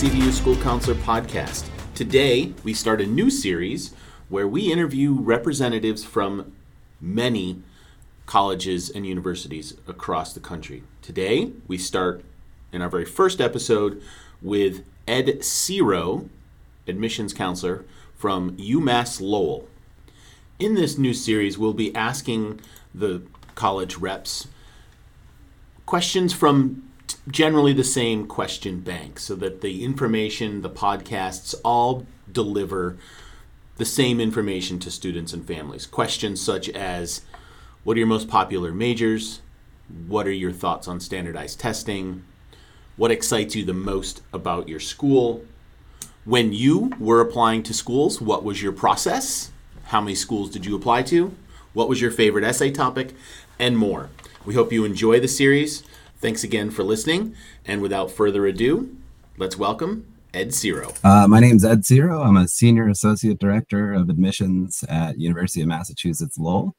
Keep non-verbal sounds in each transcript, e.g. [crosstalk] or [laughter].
CVU School Counselor Podcast. Today, we start a new series where we interview representatives from many colleges and universities across the country. Today, we start in our very first episode with Ed Seero, admissions counselor from UMass Lowell. In this new series, we'll be asking the college reps questions from generally the same question bank so that the information, the podcasts all deliver the same information to students and families. Questions such as what are your most popular majors? What are your thoughts on standardized testing? What excites you the most about your school? When you were applying to schools, what was your process? How many schools did you apply to? What was your favorite essay topic? And more. We hope you enjoy the series. Thanks again for listening. And without further ado, let's welcome Ed Seero. Uh, my name's Ed Seero. I'm a senior associate director of admissions at University of Massachusetts Lowell,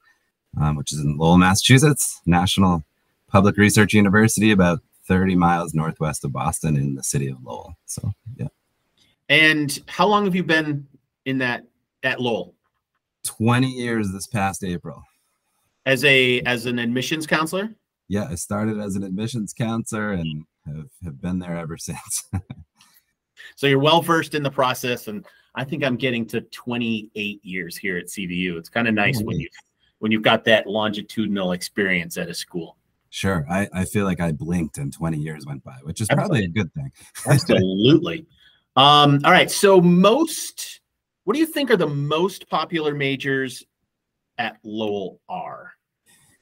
um, which is in Lowell, Massachusetts, National Public Research University, about 30 miles northwest of Boston in the city of Lowell. So, yeah. And how long have you been in that at Lowell 20 years this past April. as a as an admissions counselor? Yeah, I started as an admissions counselor and have, have been there ever [laughs] since. So you're well versed in the process, and I think I'm getting to 28 years here at CVU. It's kind of nice when you when you've got that longitudinal experience at a school. sure. I, I feel like I blinked and 20 years went by, which is probably a good thing. Absolutely. um, all right. So most, what do you think are the most popular majors at Lowell are?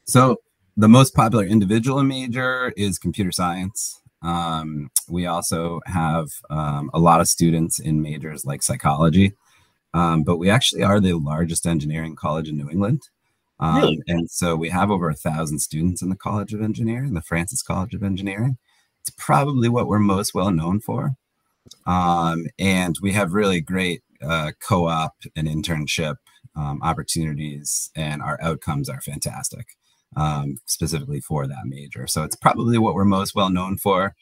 So the most popular individual major is computer science. Um, we also have um, a lot of students in majors like psychology, um, but we actually are the largest engineering college in New England. Um, Really? And so we have over a thousand students in the College of Engineering, the Francis College of Engineering. It's probably what we're most well known for. Um, and we have really great uh, co-op and internship um, opportunities, and our outcomes are fantastic um, specifically for that major. So it's probably what we're most well known for.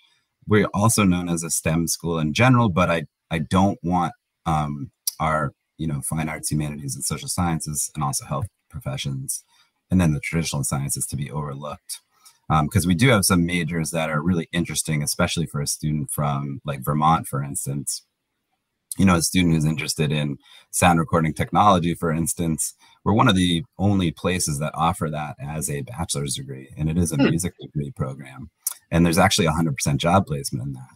We're also known as a STEM school in general, but I I don't want um, our you know fine arts, humanities, and social sciences, and also health professions, and then the traditional sciences to be overlooked. Because we do have some majors that are really interesting, especially for a student from like Vermont, for instance. You know, a student who's interested in sound recording technology, for instance, we're one of the only places that offer that as a bachelor's degree, and it is a Hmm. music degree program. And there's actually 100% job placement in that.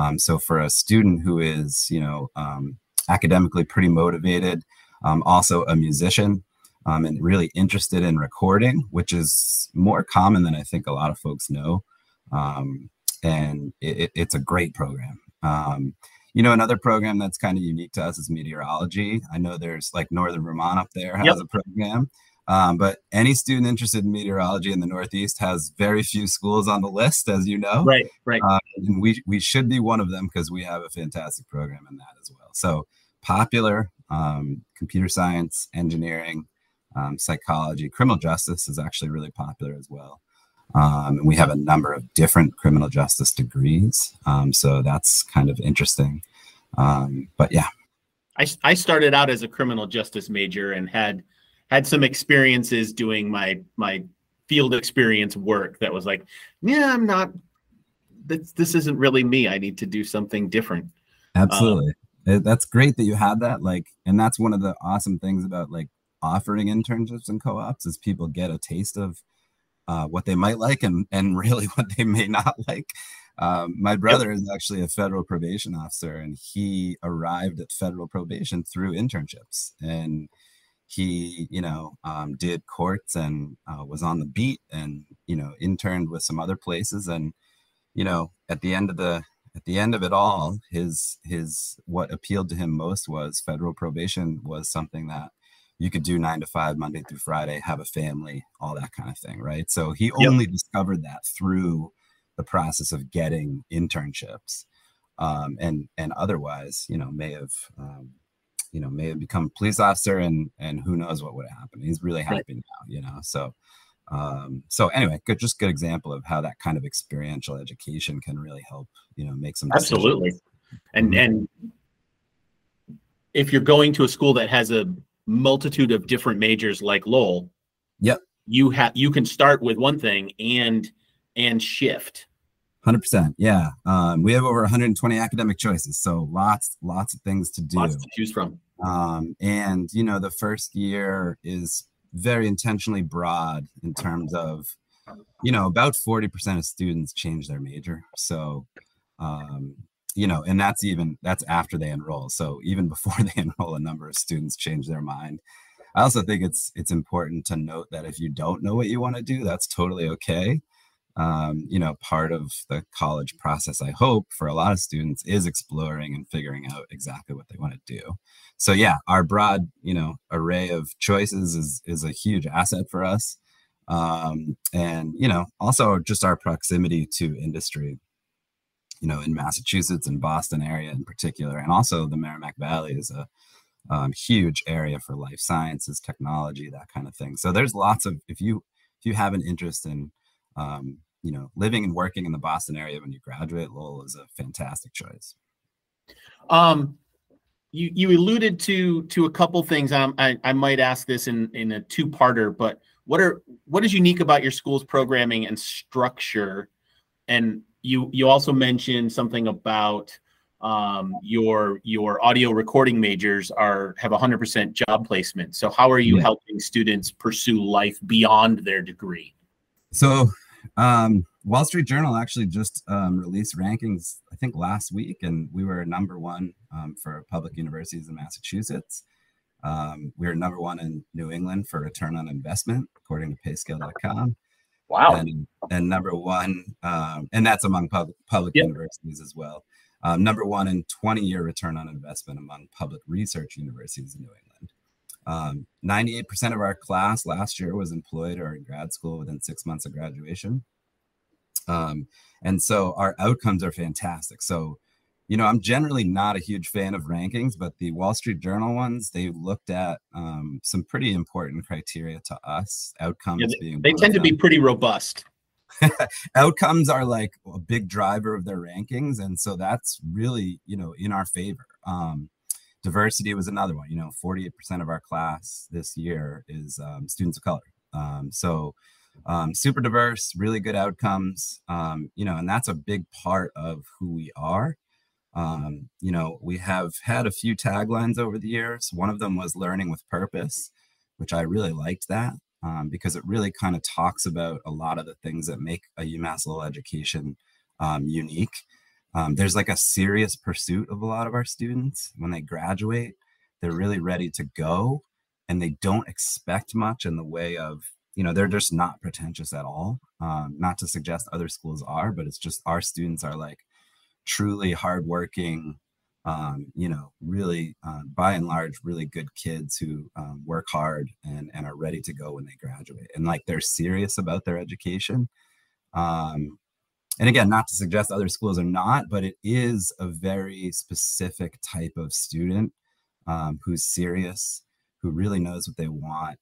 Um, so for a student who is, you know, um, academically pretty motivated, um, also a musician, um, and really interested in recording, which is more common than I think a lot of folks know. Um, and it, it- it's a great program. You know, another program that's kind of unique to us is meteorology. I know there's like Northern Vermont up there has Yep. a program, um, but any student interested in meteorology in the Northeast has very few schools on the list, as you know. Right, right. Uh, and we we should be one of them because we have a fantastic program in that as well. So popular um, computer science, engineering, um, psychology, criminal justice is actually really popular as well. Um, and we have a number of different criminal justice degrees, um, so that's kind of interesting. Um, but yeah, I, I started out as a criminal justice major and had had some experiences doing my my field experience work that was like, yeah, I'm not. This this isn't really me. I need to do something different. Absolutely. Uh, That's great that you had that. Like, and that's one of the awesome things about like offering internships and co-ops is people get a taste of uh, what they might like and and really [laughs] what they may not like. Um, my brother is actually a federal probation officer, and he arrived at federal probation through internships. And he, you know, um, did courts and uh, was on the beat, and you know, interned with some other places. And you know, at the end of the at the end of it all, his his what appealed to him most was federal probation was something that you could do nine to five, Monday through Friday, have a family, all that kind of thing, right? So he Yep. only discovered that through the process of getting internships, um, and and otherwise, you know, may have um, you know may have become police officer, and and who knows what would have happened. He's really Right. happy now, you know. So Um, so anyway, good, just good example of how that kind of experiential education can really help, you know, make some decisions. absolutely. And mm-hmm. and if you're going to a school that has a multitude of different majors like Lowell, yep, you have you can start with one thing and and shift. Hundred percent, yeah. Um, we have over 120 academic choices, so lots, lots of things to do. Lots to choose from. Um, and you know, the first year is very intentionally broad in terms of, you know, about 40% of students change their major. So, um, you know, and that's even that's after they enroll. So even [laughs] before they enroll, a number of students change their mind. I also think it's it's important to note that if you don't know what you want to do, that's totally okay. Um, you know, part of the college process, I hope, for a lot of students is exploring and figuring out exactly what they want to do. So yeah, our broad, you know, array of choices is is a huge asset for us. Um, and you know, also just our proximity to industry you know, in Massachusetts and Boston area in particular, and also the Merrimack Valley is a um, huge area for life sciences, technology, that kind of thing. So there's lots of if you if you have an interest in um, you know living and working in the Boston area when you graduate, Lowell is a fantastic choice. Um, you you alluded to to a couple things. Um, I I might ask this in in a two parter, but what are what is unique about your school's programming and structure, and you you also mentioned something about um, your your audio recording majors are have 100% job placement. So how are you yeah. helping students pursue life beyond their degree? So um, Wall Street Journal actually just um, released rankings, I think last week, and we were number one um, for public universities in Massachusetts. Um, we were number one in New England for return on investment, according to payscale.com. Wow. And, and number one, um, and that's among public, public yep. universities as well. Um, number one in 20 year return on investment among public research universities in New England. Um, 98% of our class last year was employed or in grad school within six months of graduation. Um, and so our outcomes are fantastic. So you know, I'm generally not a huge fan of rankings, but the Wall Street Journal ones, they looked at um, some pretty important criteria to us. Outcomes yeah, they, being they tend to be pretty robust. [laughs] outcomes are like a big driver of their rankings, and so that's really you know in our favor. Um, diversity was another one. You know, 48% of our class this year is um, students of color. Um, so um, super diverse, really good outcomes. Um, you know, and that's a big part of who we are. Um, you know, we have had a few taglines over the years. One of them was learning with purpose, which I really liked that um, because it really kind of talks about a lot of the things that make a UMass Lowell education um, unique. Um, there's like a serious pursuit of a lot of our students when they graduate. They're really ready to go and they don't expect much in the way of you know they're just not pretentious at all um, not to suggest other schools are but it's just our students are like truly hardworking, um, you know, really uh, by and large, really good kids who um, work hard and, and are ready to go when they graduate and like they're serious about their education. Um, and again, not to suggest other schools are not, but it is a very specific type of student um, who's serious, who really knows what they want.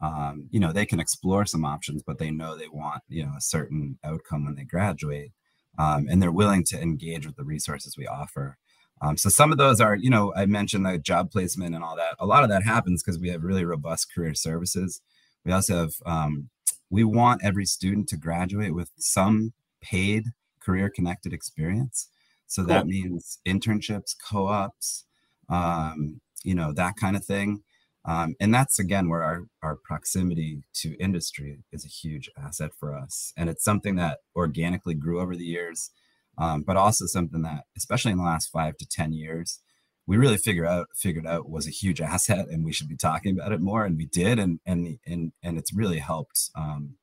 Um, you know, they can explore some options, but they know they want, you know, a certain outcome when they graduate um, and they're willing to engage with the resources we offer. Um, so some of those are, you know, I mentioned the job placement and all that. A lot of that happens because we have really robust career services. We also have, um, we want every student to graduate with some paid career connected experience. So cool. that means internships, co-ops, um, you know, that kind of thing. Um, and that's again where our, our proximity to industry is a huge asset for us. And it's something that organically grew over the years, um, but also something that, especially in the last five to 10 years, we really figured out figured out was a huge [laughs] asset and we should be talking about it more. And we did. And, and, and, and it's really helped, um,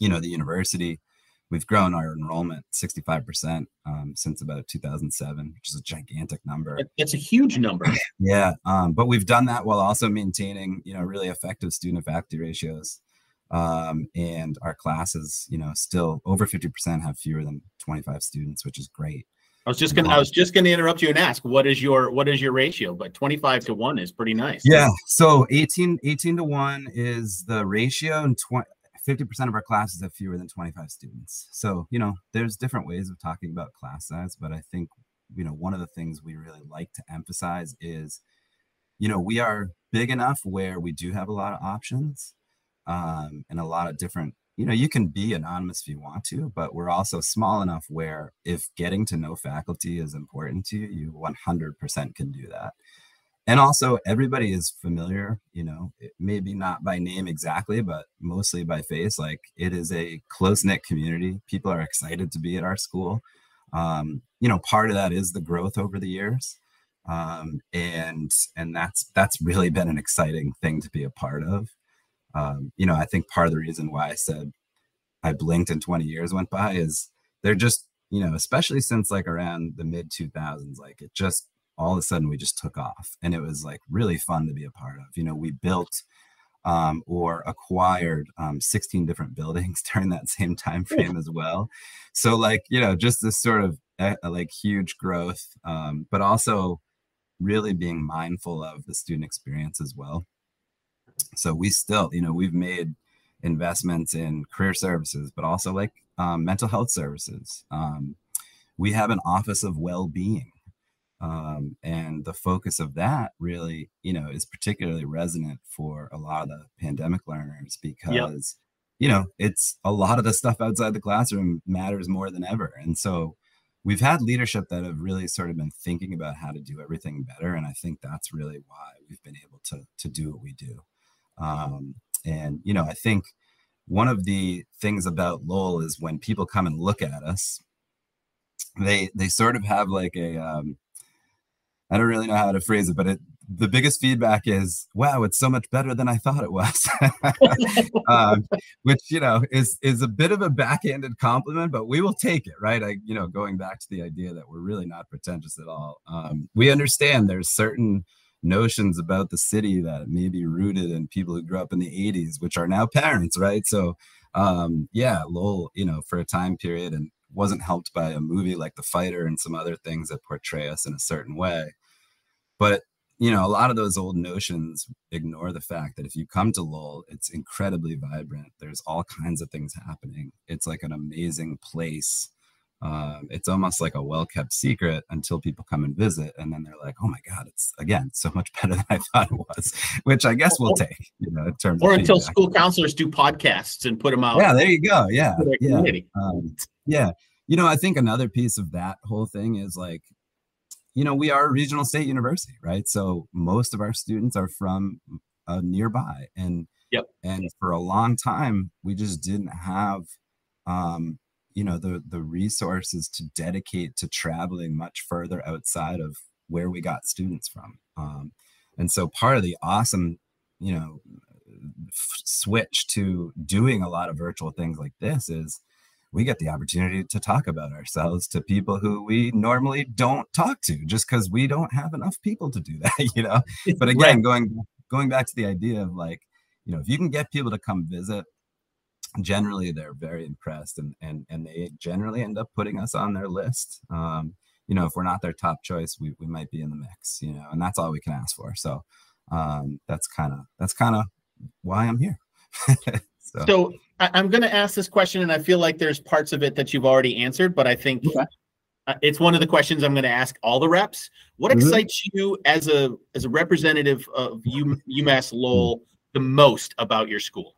you know, the university we've grown our enrollment 65% um, since about 2007 which is a gigantic number it's a huge number yeah um, but we've done that while also maintaining you know really effective student faculty ratios um, and our classes you know still over 50% have fewer than 25 students which is great I was just gonna. I was just gonna interrupt you and ask, what is your what is your ratio? But twenty five to one is pretty nice. Yeah. So 18, 18 to one is the ratio, and 20, 50% of our classes have fewer than 25 students. So, you know, there's different ways of talking about class size, but I think, you know, one of the things we really like to emphasize is, you know, we are big enough where we do have a lot of options um, and a lot of different, you know, you can be anonymous if you want to, but we're also small enough where if getting to know faculty is important to you, you 100% can do that and also everybody is familiar you know maybe not by name exactly but mostly by face like it is a close-knit community. People are excited to be at our school. Um, you know part of that is the growth over the years. Um, and and that's that's really been an exciting thing to be a part of. Um, you know i think part of the reason why i said i blinked and 20 years went by is they're just you know especially since like around the mid 2000s like it just all of a sudden we just took off and it was like really fun to be a part of. You know we built um, or acquired um, 16 different buildings [laughs] during that same time frame as well. So like you know just this sort of uh, like huge growth um, but also really being mindful of the student experience as well. So we still you know we've made investments in career services but also like um, mental health services. Um, we have an office of well-being um, and the focus of that really you know is particularly resonant for a lot of the pandemic learners because yep. you know it's a lot of the stuff outside the classroom matters more than ever and so we've had leadership that have really sort of been thinking about how to do everything better and i think that's really why we've been able to to do what we do um, and you know i think one of the things about lowell is when people come and look at us they they sort of have like a um, I don't really know how to phrase it, but it the biggest feedback is, "Wow, it's so much better than I thought it was," [laughs] um, which you know is is a bit of a backhanded compliment, but we will take it, right? I, you know, going back to the idea that we're really not pretentious at all. Um, we understand there's certain notions about the city that may be rooted in people who grew up in the 80s, which are now parents, right? So, um, yeah, Lowell, you know, for a time period and wasn't helped by a movie like The Fighter and some other things that portray us in a certain way. But you know, a lot of those old notions ignore the fact that if you come to Lowell, it's incredibly vibrant. There's all kinds of things happening. It's like an amazing place. Um, it's almost like a well-kept secret until people come and visit, and then they're like, "Oh my God, it's again so much better [laughs] than I thought it was," which I guess we'll take, you know, in terms. Or until school counselors do podcasts and put them out. Yeah, there you go. Yeah, yeah, um, yeah. You know, I think another piece of that whole thing is like you know, we are a regional state university, right? So most of our students are from uh, nearby, and yep. and for a long time, we just didn't have, um, you know, the the resources to dedicate to traveling much further outside of where we got students from. Um, and so part of the awesome, you know, f- switch to doing a lot of virtual things like this is we get the opportunity to talk about ourselves to people who we normally don't talk to just because we don't have enough people to do [laughs] that you know? [laughs] But again going going back to the idea of like you know if you can get people to come visit generally they're very impressed and and and they generally end up putting us on their list. Um you know if we're not their top choice we, we might be in the mix you know and that's all we can ask for. So um that's kind of that's kind of why i'm here [laughs] so, so I, am going to ask this question, and I feel like there's parts of it that you've already answered, but I think okay. uh, it's one of the questions I'm going to ask all the reps. What mm-hmm. excites you as a as a representative of U, UMass Lowell the most about your school?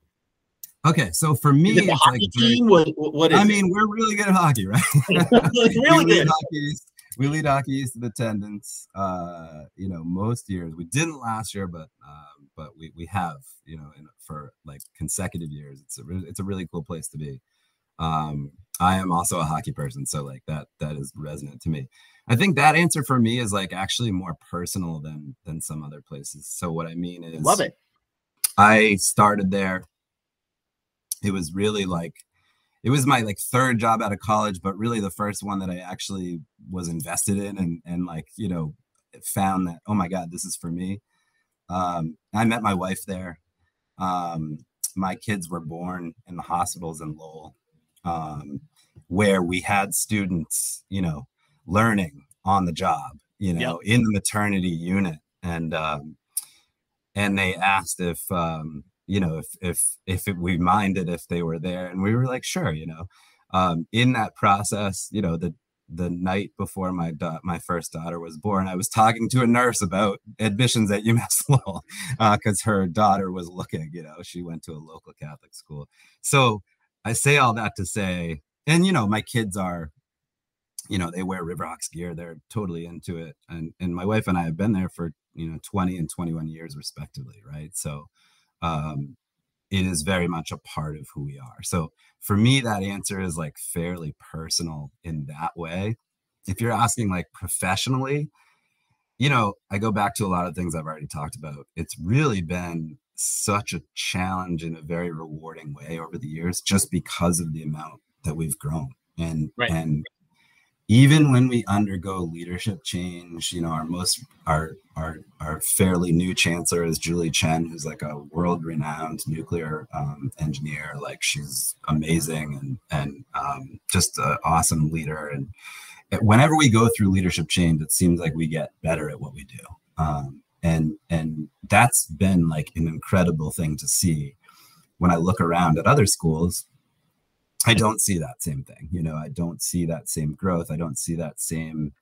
Okay, so for me, the hockey like, team. What, what is? I mean, it? we're really good at hockey, right? [laughs] really [laughs] good. Hockey, we lead hockey east of attendance. Uh, you know, most years we didn't last year, but um, but we we have you know in, for like consecutive years. It's a it's a really cool place to be. Um, I am also a hockey person, so like that that is resonant to me. I think that answer for me is like actually more personal than than some other places. So what I mean is, love it. I started there. It was really like it was my like third job out of college, but really the first one that I actually was invested in and and like you know found that oh my god this is for me. Um, I met my wife there. Um, my kids were born in the hospitals in Lowell, um, where we had students, you know, learning on the job, you know, yep. in the maternity unit, and um, and they asked if um, you know, if if if it, we minded if they were there, and we were like, sure, you know. Um, in that process, you know, the the night before my da- my first daughter was born, I was talking to a nurse about admissions at [laughs] UMass Lowell because uh, her daughter was looking. You know, she went to a local Catholic school. So I say all that to say, and you know, my kids are, you know, they wear Riverhawks gear. They're totally into it, and and my wife and I have been there for you know 20 and 21 years respectively, right? So um, it is very much a part of who we are. So for me, that answer is like fairly personal in that way. If you're asking like professionally, you know, I go back to a lot of things I've already talked about. It's really been such a challenge in a very rewarding way over the years just because of the amount that we've grown. And right. and even when we undergo leadership change, you know, our most our our our fairly new chancellor is Julie Chen, who's like a world-renowned nuclear um, engineer. Like she's amazing and and um, just an awesome leader. And whenever we go through leadership change, it seems like we get better at what we do. Um, and and that's been like an incredible thing to see when I look around at other schools I don't see that same thing. You know, I don't see that same growth. I don't see that same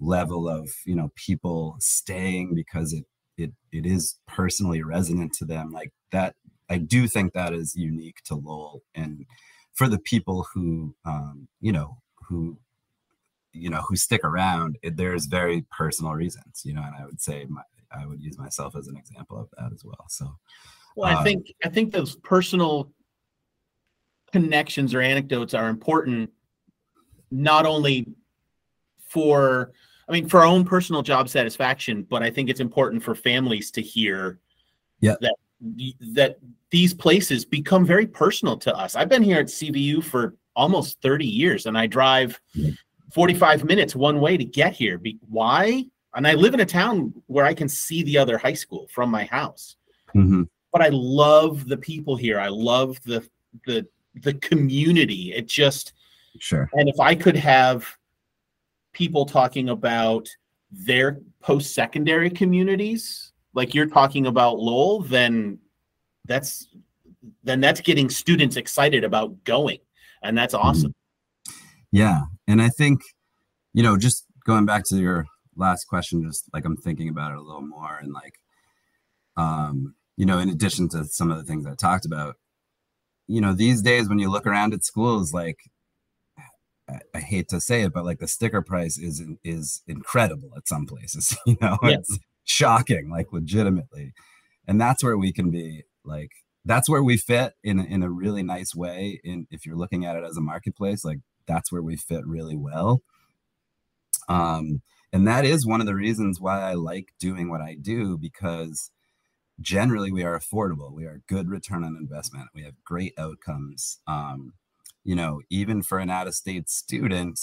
level of, you know, people staying because it it it is personally resonant to them. Like that I do think that is unique to Lowell and for the people who um, you know, who you know, who stick around, it, there's very personal reasons, you know, and I would say my, I would use myself as an example of that as well. So well, I uh, think I think those personal connections or anecdotes are important not only for i mean for our own personal job satisfaction but i think it's important for families to hear yeah. that that these places become very personal to us. I've been here at cvu for almost 30 years and i drive 45 minutes one way to get here. Why? And i live in a town where i can see the other high school from my house. Mm-hmm. but i love the people here. I love the the the community. It just sure. And if I could have people talking about their post-secondary communities, like you're talking about Lowell, then that's then that's getting students excited about going, and that's mm-hmm. awesome. Yeah, and I think you know, just going back to your last question, just like I'm thinking about it a little more, and like, um, you know, in addition to some of the things I talked about, you know, these days when you look around at schools, like I, I hate to say it, but like the sticker price is is incredible at some places. [laughs] You know, yeah. it's shocking, like legitimately, and that's where we can be like that's where we fit in in a really nice way. In if you're looking at it as a marketplace, like that's where we fit really well. Um, and that is one of the reasons why I like doing what I do because generally we are affordable. We are good return on investment. We have great outcomes. Um, you know even for an out-of-state student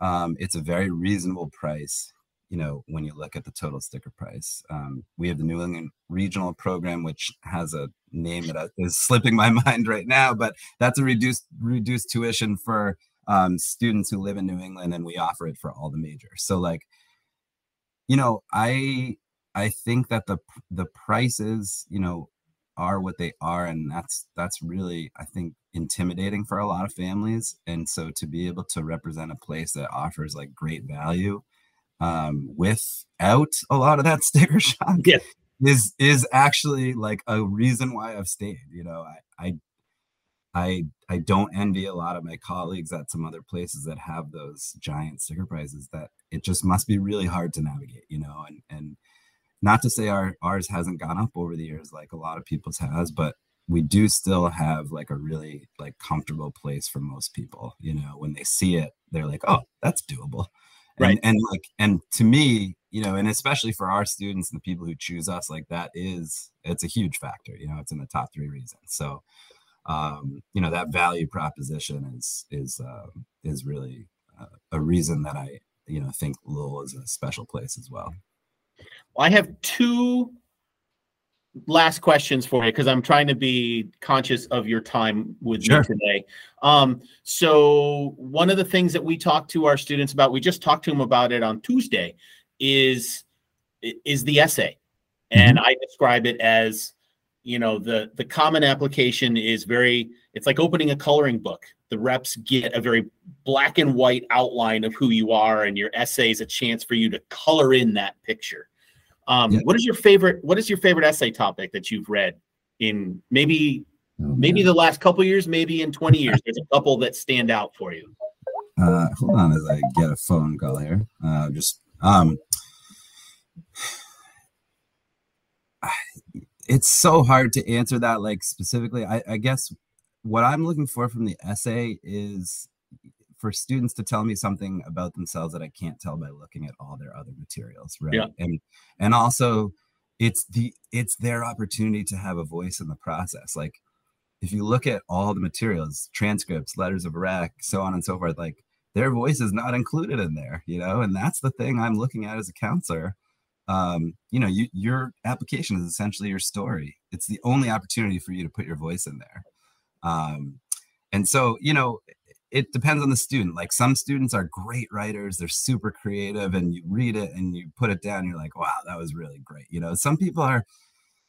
um, it's a very reasonable price you know when you look at the total sticker price. Um, we have the new england regional program which has a name that is slipping my [laughs] mind right now but that's a reduced reduced tuition for um, students who live in new england and we offer it for all the majors. So like you know i I think that the the prices, you know, are what they are, and that's that's really I think intimidating for a lot of families. And so to be able to represent a place that offers like great value um, without a lot of that [laughs] sticker shock yeah. is is actually like a reason why I've stayed. You know, I, I I I don't envy a lot of my colleagues at some other places that have those giant sticker prices that it just must be really hard to navigate, you know, and and not to say our ours hasn't gone up over the years like a lot of people's has but we do still have like a really like comfortable place for most people you know when they see it they're like oh that's doable. Right. and, and like and to me you know and especially for our students and the people who choose us like that is it's a huge factor you know it's in the top three reasons. So um you know that value proposition is is uh, is really uh, a reason that i you know think Lowell is a special place as well I have two last questions for you because I'm trying to be conscious of your time with sure. me today. Um, so one of the things that we talk to our students about, we just talked to them about it on Tuesday, is is the essay, and mm-hmm. I describe it as you know the the common application is very it's like opening a coloring book. The reps get a very black and white outline of who you are and your essay is a chance for you to color in that picture. Um, yeah. what is your favorite what is your favorite essay topic that you've read in maybe oh, maybe the last couple years maybe in 20 years? There's a couple that stand out for you. Uh, hold on as i get a phone call here. Uh, just um it's so hard to answer that like specifically. I, I guess what I'm looking for from the essay is for students to tell me something about themselves that I can't tell by looking at all their other materials, right? Yeah. And and also it's the it's their opportunity to have a voice in the process. Like if you look at all the materials, transcripts, letters of rec, so on and so forth, like their voice is not included in there, you know, and that's the thing I'm looking at as a counselor um, you know, you, your application is essentially your story. It's the only opportunity for you to put your voice in there. Um, and so, you know, it depends on the student. Like some students are great writers, they're super creative, and you read it and you put it down, you're like, wow, that was really great. You know, some people are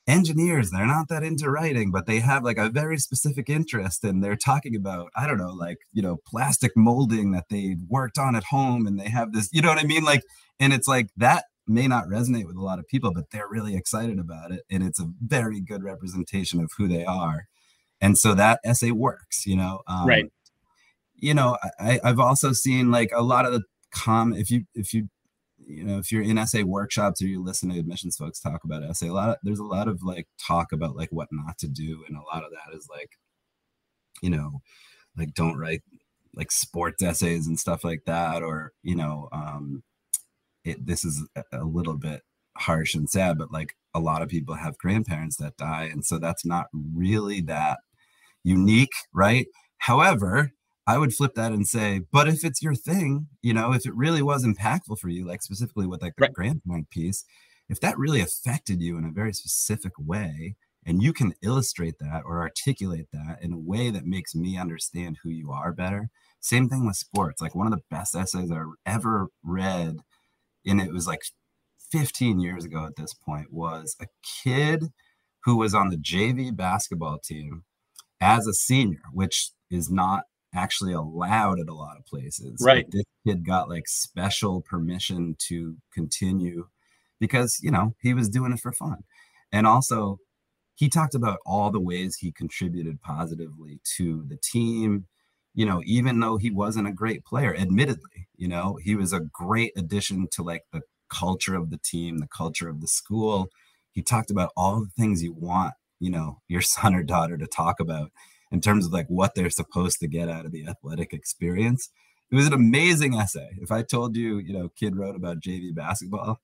engineers, they're not that into writing, but they have like a very specific interest and they're talking about, I don't know, like, you know, plastic molding that they worked on at home and they have this, you know what I mean? Like, and it's like that may not resonate with a lot of people, but they're really excited about it. And it's a very good representation of who they are. And so that essay works, you know? Um, right. You know, I, I've also seen like a lot of the com, if you, if you, you know, if you're in essay workshops or you listen to admissions folks talk about essay, a lot of, there's a lot of like talk about like what not to do. And a lot of that is like, you know, like don't write like sports essays and stuff like that, or, you know, um, it, this is a little bit harsh and sad, but like a lot of people have grandparents that die. And so that's not really that unique, right? However, I would flip that and say, but if it's your thing, you know, if it really was impactful for you, like specifically with like the right. grandparent piece, if that really affected you in a very specific way, and you can illustrate that or articulate that in a way that makes me understand who you are better. Same thing with sports. Like one of the best essays I ever read and it was like 15 years ago at this point, was a kid who was on the JV basketball team as a senior, which is not actually allowed at a lot of places. Right. But this kid got like special permission to continue because, you know, he was doing it for fun. And also, he talked about all the ways he contributed positively to the team you know, even though he wasn't a great player, admittedly, you know, he was a great addition to like the culture of the team, the culture of the school. He talked about all the things you want, you know, your [laughs] son or daughter to talk about in terms of like what they're supposed to get out of the athletic experience. It was an amazing essay. If I told you, you know, kid wrote about JV basketball,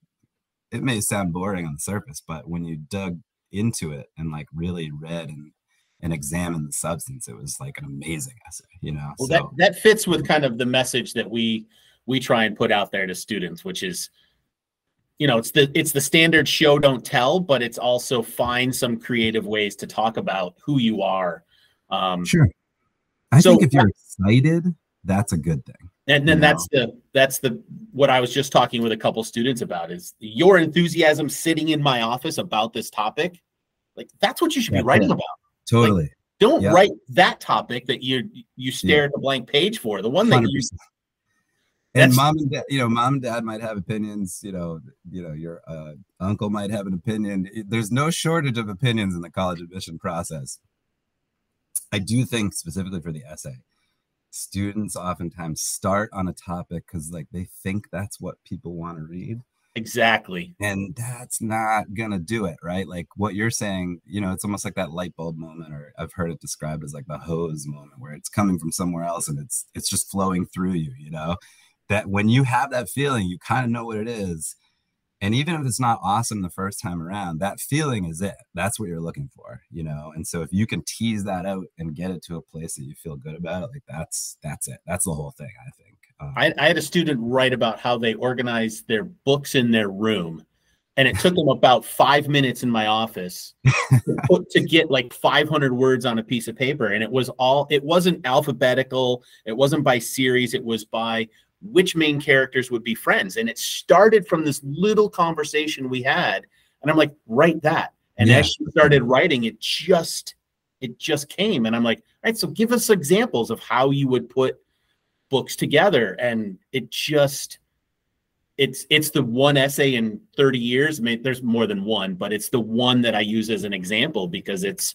it may sound boring on the surface, but when you dug into it and like really read and and examine the substance. It was like an amazing essay, you know. Well, so. that that fits with kind of the message that we we try and put out there to students, which is, you know, it's the it's the standard show don't tell, but it's also find some creative ways to talk about who you are. Um, sure. I so, think if you're excited, that's a good thing. And then that's know? the that's the what I was just talking with a couple students about is your enthusiasm sitting in my office about this topic. Like that's what you should be writing about. Totally. Like, don't yep. write that topic that you you stare yeah. at the blank page for. The one that 100%. you and mom and dad, you know, mom and dad might have opinions. You know, you know, your uh, uncle might have an opinion. There's no shortage of opinions in the college admission process. I do think specifically for the essay, students oftentimes start on a topic because like they think that's what people want to read, Exactly. And that's not going to do it, right? Like what you're saying, you know, it's almost like that light bulb moment or I've heard it described as like the hose moment where it's coming from somewhere else and it's it's just flowing through you, you know? That when you have that feeling, you kind of know what it is. And even if it's not awesome the first time around, that feeling is it. That's what you're looking for, you know. And so if you can tease that out and get it to a place that you feel good about it, like that's that's it. That's the whole thing, I think. Um, I, I had a student write about how they organized their books in their room and it took them about five minutes in my office to, [laughs] put, to, get like 500 words on a piece of paper and it was all it wasn't alphabetical it wasn't by series it was by which main characters would be friends and it started from this little conversation we had and i'm like write that And yeah. as she started writing, it just it just came. And I'm like, all right, so give us examples of how you would put books together. And it just it's it's the one essay in 30 years. I mean, there's more than one, but it's the one that I use as an example because it's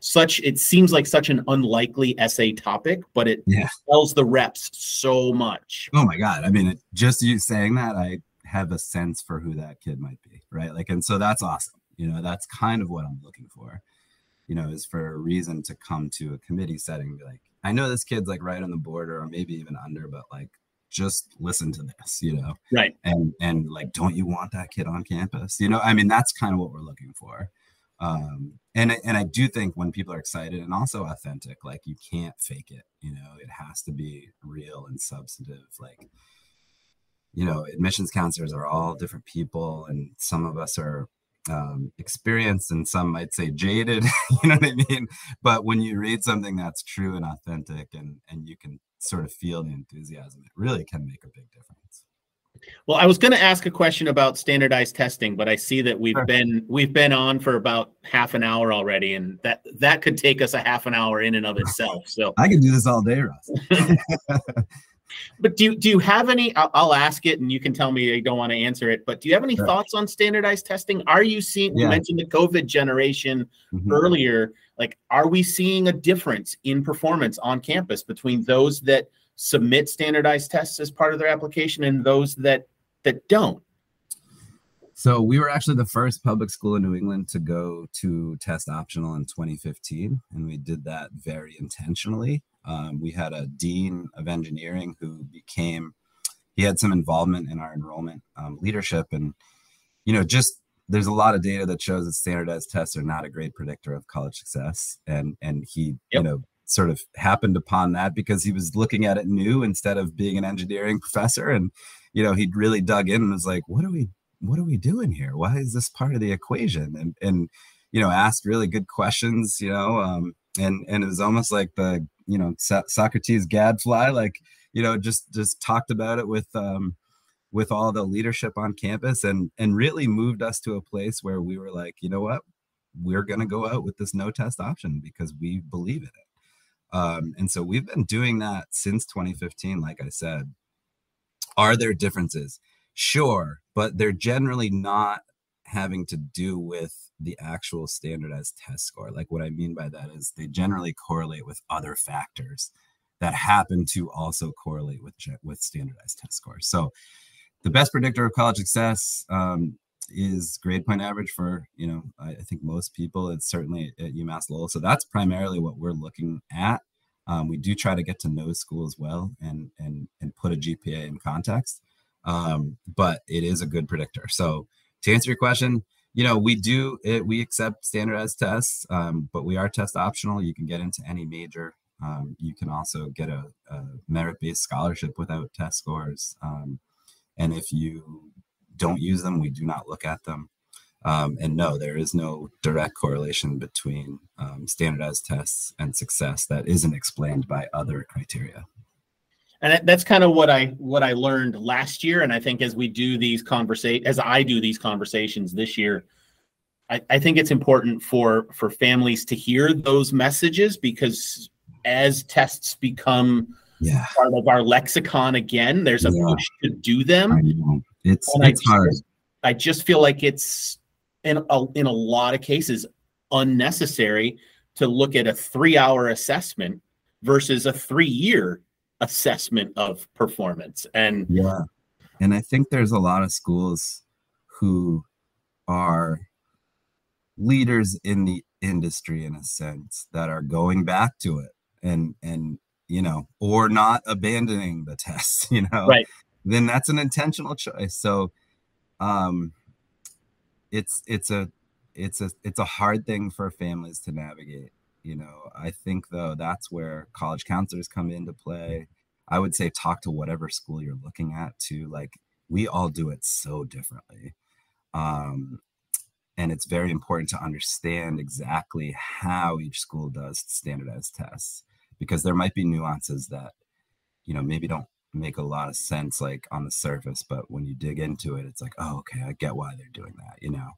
such it seems like such an unlikely essay topic, but it yeah. tells the reps so much. Oh my god! I mean, it, just you saying that, I have a sense for who that kid might be, right? Like, and so that's awesome. You know, that's kind of what I'm looking for. You know, is for a reason to come to a committee setting and be like, I know this kid's like right on the border or maybe even under, but like just listen to this, you know? Right. And and like, don't you want that kid on campus? You know, I mean, that's kind of what we're looking for. Um, and and I do think when people are excited and also authentic, like you can't fake it. You know, it has to be real and substantive. Like, you know, admissions counselors are all different people, and some of us are um, experienced and some might say jaded. [laughs] you know what I mean? But when you read something that's true and authentic, and and you can sort of feel the enthusiasm, it really can make a big difference. Well, I was going to ask a question about standardized testing, but I see that we've sure. been we've been on for about half an hour already, and that that could take us a half an hour in and of itself. So I can do this all day, Russ. [laughs] [laughs] but do you, do you have any? I'll, I'll, ask it, and you can tell me you don't want to answer it. But do you have any sure. thoughts on standardized testing? Are you seeing? Yeah. You mentioned the COVID generation mm-hmm. earlier. Like, are we seeing a difference in performance on campus between those that submit standardized tests as part of their application and those that that don't? So we were actually the first public school in New England to go to test optional in 2015, and we did that very intentionally. Um, we had a dean of engineering who became he had some involvement in our enrollment um, leadership, and you know just there's a lot of data that shows that standardized tests are not a great predictor of college success, and and he yep. you know sort of happened upon that because he was looking at it new instead of being an engineering professor. And you know he'd really dug in and was like what are we what are we doing here? Why is this part of the equation? And and you know asked really good questions you know um and and it was almost like the you know socrates gadfly like you know just just talked about it with um with all the leadership on campus and and really moved us to a place where we were like you know what we're going to go out with this no test option because we believe in it um, and so we've been doing that since 2015, like I said. Are there differences? Sure, but they're generally not having to do with the actual standardized test score. Like what I mean by that is they generally correlate with other factors that happen to also correlate with with standardized test scores. So the best predictor of college success um, is grade point average for you know I, I, think most people. It's certainly at UMass Lowell. So that's primarily what we're looking at. Um, we do try to get to know school as well and and and put a GPA in context. Um, but it is a good predictor. So to answer your question you know we do it we accept standardized tests um, but we are test optional you can get into any major um, you can also get a, a merit-based scholarship without test scores um, and if you don't use them. We do not look at them. Um, and no, there is no direct correlation between um, standardized tests and success that isn't explained by other criteria. And that's kind of what I what I learned last year. And I think as we do these conversations, as I do these conversations this year, I, I think it's important for for families to hear those messages because as tests become yeah. part of our lexicon again, there's a yeah. push to do them it's and it's I hard. I just feel like it's in a, in a lot of cases unnecessary to look at a three hour assessment versus a three year assessment of performance. And yeah, and I think there's a lot of schools who are leaders in the industry in a sense that are going back to it and and you know or not abandoning the [laughs] tests you know right then that's an intentional choice. So um it's it's a it's a it's a hard thing for families to navigate. You know, I think though that's where college counselors come into play. I would say talk to whatever school you're looking at too. Like we all do it so differently. Um, and it's very important to understand exactly how each school does standardized tests because there might be nuances that you know maybe don't make a lot of sense like on the surface but when you dig into it it's like oh okay i get why they're doing that you know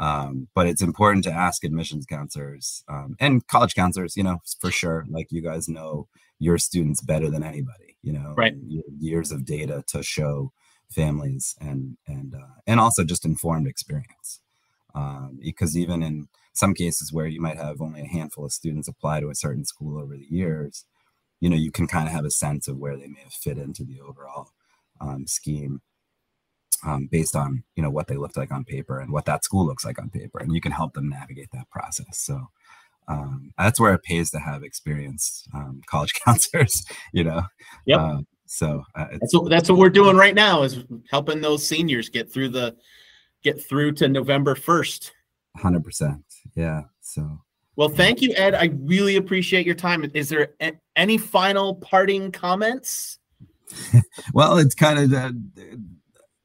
Um, but it's important to ask admissions counselors um, and college counselors, you know, for sure. Like you guys know your students better than anybody, you know, right. years of data to show families and and uh, and also just informed experience. Um, because even in some cases where you might have only a handful of students apply to a certain school over the years, you know, you can kind of have a sense of where they may have fit into the overall um, scheme um, based on you know what they looked like on paper and what that school looks like on paper, and you can help them navigate that process. So um, that's where it pays to have experienced um, [laughs] college counselors. You know. Yep. Uh, so uh, that's what that's what we're doing right now is helping those seniors get through the get through to November first. Hundred percent. Yeah. So. Well, thank you, Ed. I really appreciate your time. Is there a- any final parting comments? [laughs] well, it's kind of the,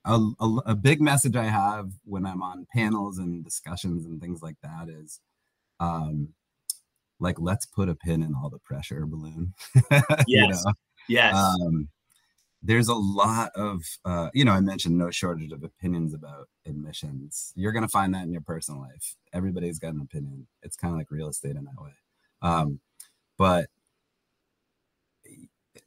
a, a, a, big message I have when I'm on panels and discussions and things like that is, um, like let's put a pin in all the pressure balloon. [laughs] yes. you know? Yes. Um, there's a lot of, uh, you know, I mentioned no shortage of opinions about admissions. You're going to find that in your personal life. Everybody's got an opinion. It's kind of like real estate in that way. Um, but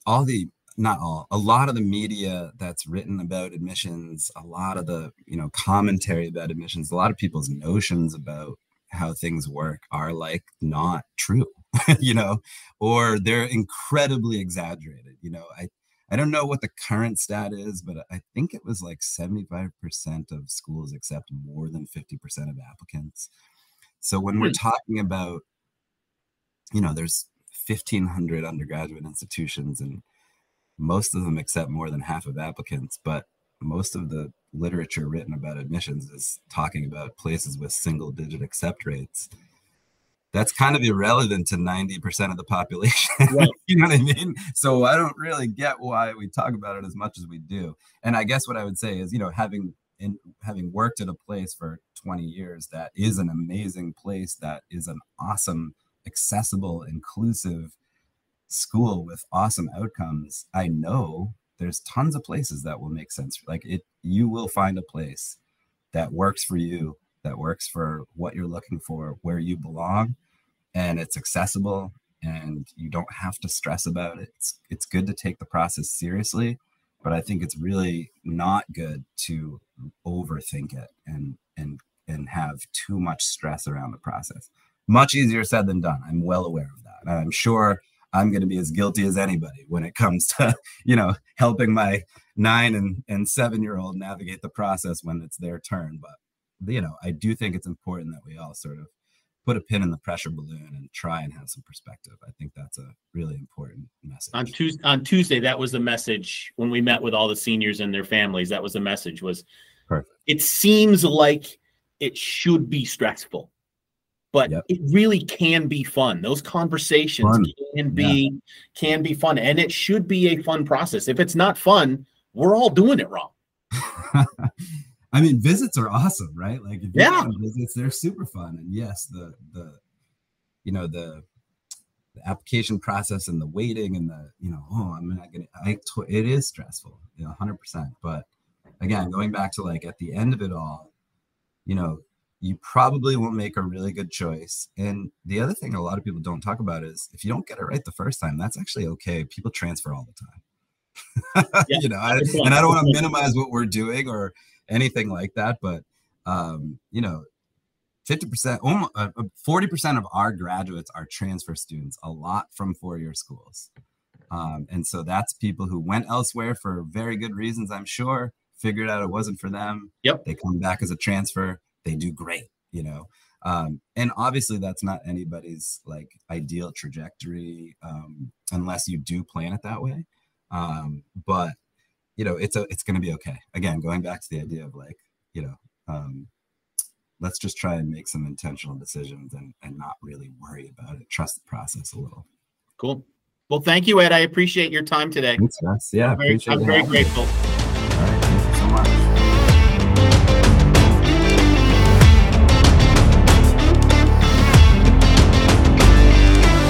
all the not all a lot of the media that's written about admissions a lot of the you know commentary about admissions a lot of people's notions about how things work are like not true [laughs] you know or they're incredibly exaggerated you know i i don't know what the current stat is but i think it was like 75% of schools accept more than 50% of applicants so when we're hmm. talking about you know there's 1500 undergraduate institutions and most of them accept more than half of applicants, but most of the literature written about admissions is talking about places with single digit accept rates. That's kind of irrelevant to 90% of the population. [laughs] Right. you know what I mean? So I don't really get why we talk about it as much as we do. And I guess what I would say is, you know, having in having worked at a place for 20 years that is an amazing place that is an awesome accessible inclusive school with awesome outcomes, I know there's tons of places that will make sense. Like it, you will find a place that works for you, that works for what you're looking for, where you belong, and it's accessible and you don't have to stress about it. It's it's good to take the process seriously, but I think it's really not good to overthink it and and and have too much stress around the process. Much easier said than done. I'm well aware of that. And I'm sure I'm going to be as guilty as anybody when it comes to, [laughs] you know, helping my nine and, and seven year old navigate the process when it's their turn. But, you know, I do think it's important that we all sort of put a pin in the pressure balloon and try and have some perspective. I think that's a really important message. On Tuesday, on Tuesday, that was the message when we met with all the seniors and their families. That was the message was Perfect. it seems like it should be stressful but yep. it really can be fun. Those conversations fun. can be yeah. can be fun, and it should be a fun process. If it's not fun, we're all doing it wrong. [laughs] I mean, visits are awesome, right? Like, if yeah, visits they're super fun, and yes, the the you know the the application process and the waiting and the you know oh I'm not gonna I it is stressful, you know, hundred percent. But again, going back to like at the end of it all, you know, you probably won't make a really good choice. And the other thing a lot of people don't talk about is if you don't get it right the first time, that's actually okay. People transfer all the time. [laughs] Yeah. you know, I, and I don't want to minimize what we're doing or anything like that, but um, you know, 50%, almost uh, 40% uh, of our graduates are transfer students, a lot from four-year schools. Um, and so that's people who went elsewhere for very good reasons, I'm sure, figured out it wasn't for them. Yep. They come back as a transfer they do great, you know. Um, and obviously that's not anybody's like ideal trajectory um, unless you do plan it that way. Um, but you know, it's a it's going to be okay. Again, going back to the idea of like, you know, um, let's just try and make some intentional decisions and and not really worry about it. Trust the process a little. Cool. Well, thank you, Ed. I appreciate your time today. Thanks, Yeah, I'm very, I'm very grateful.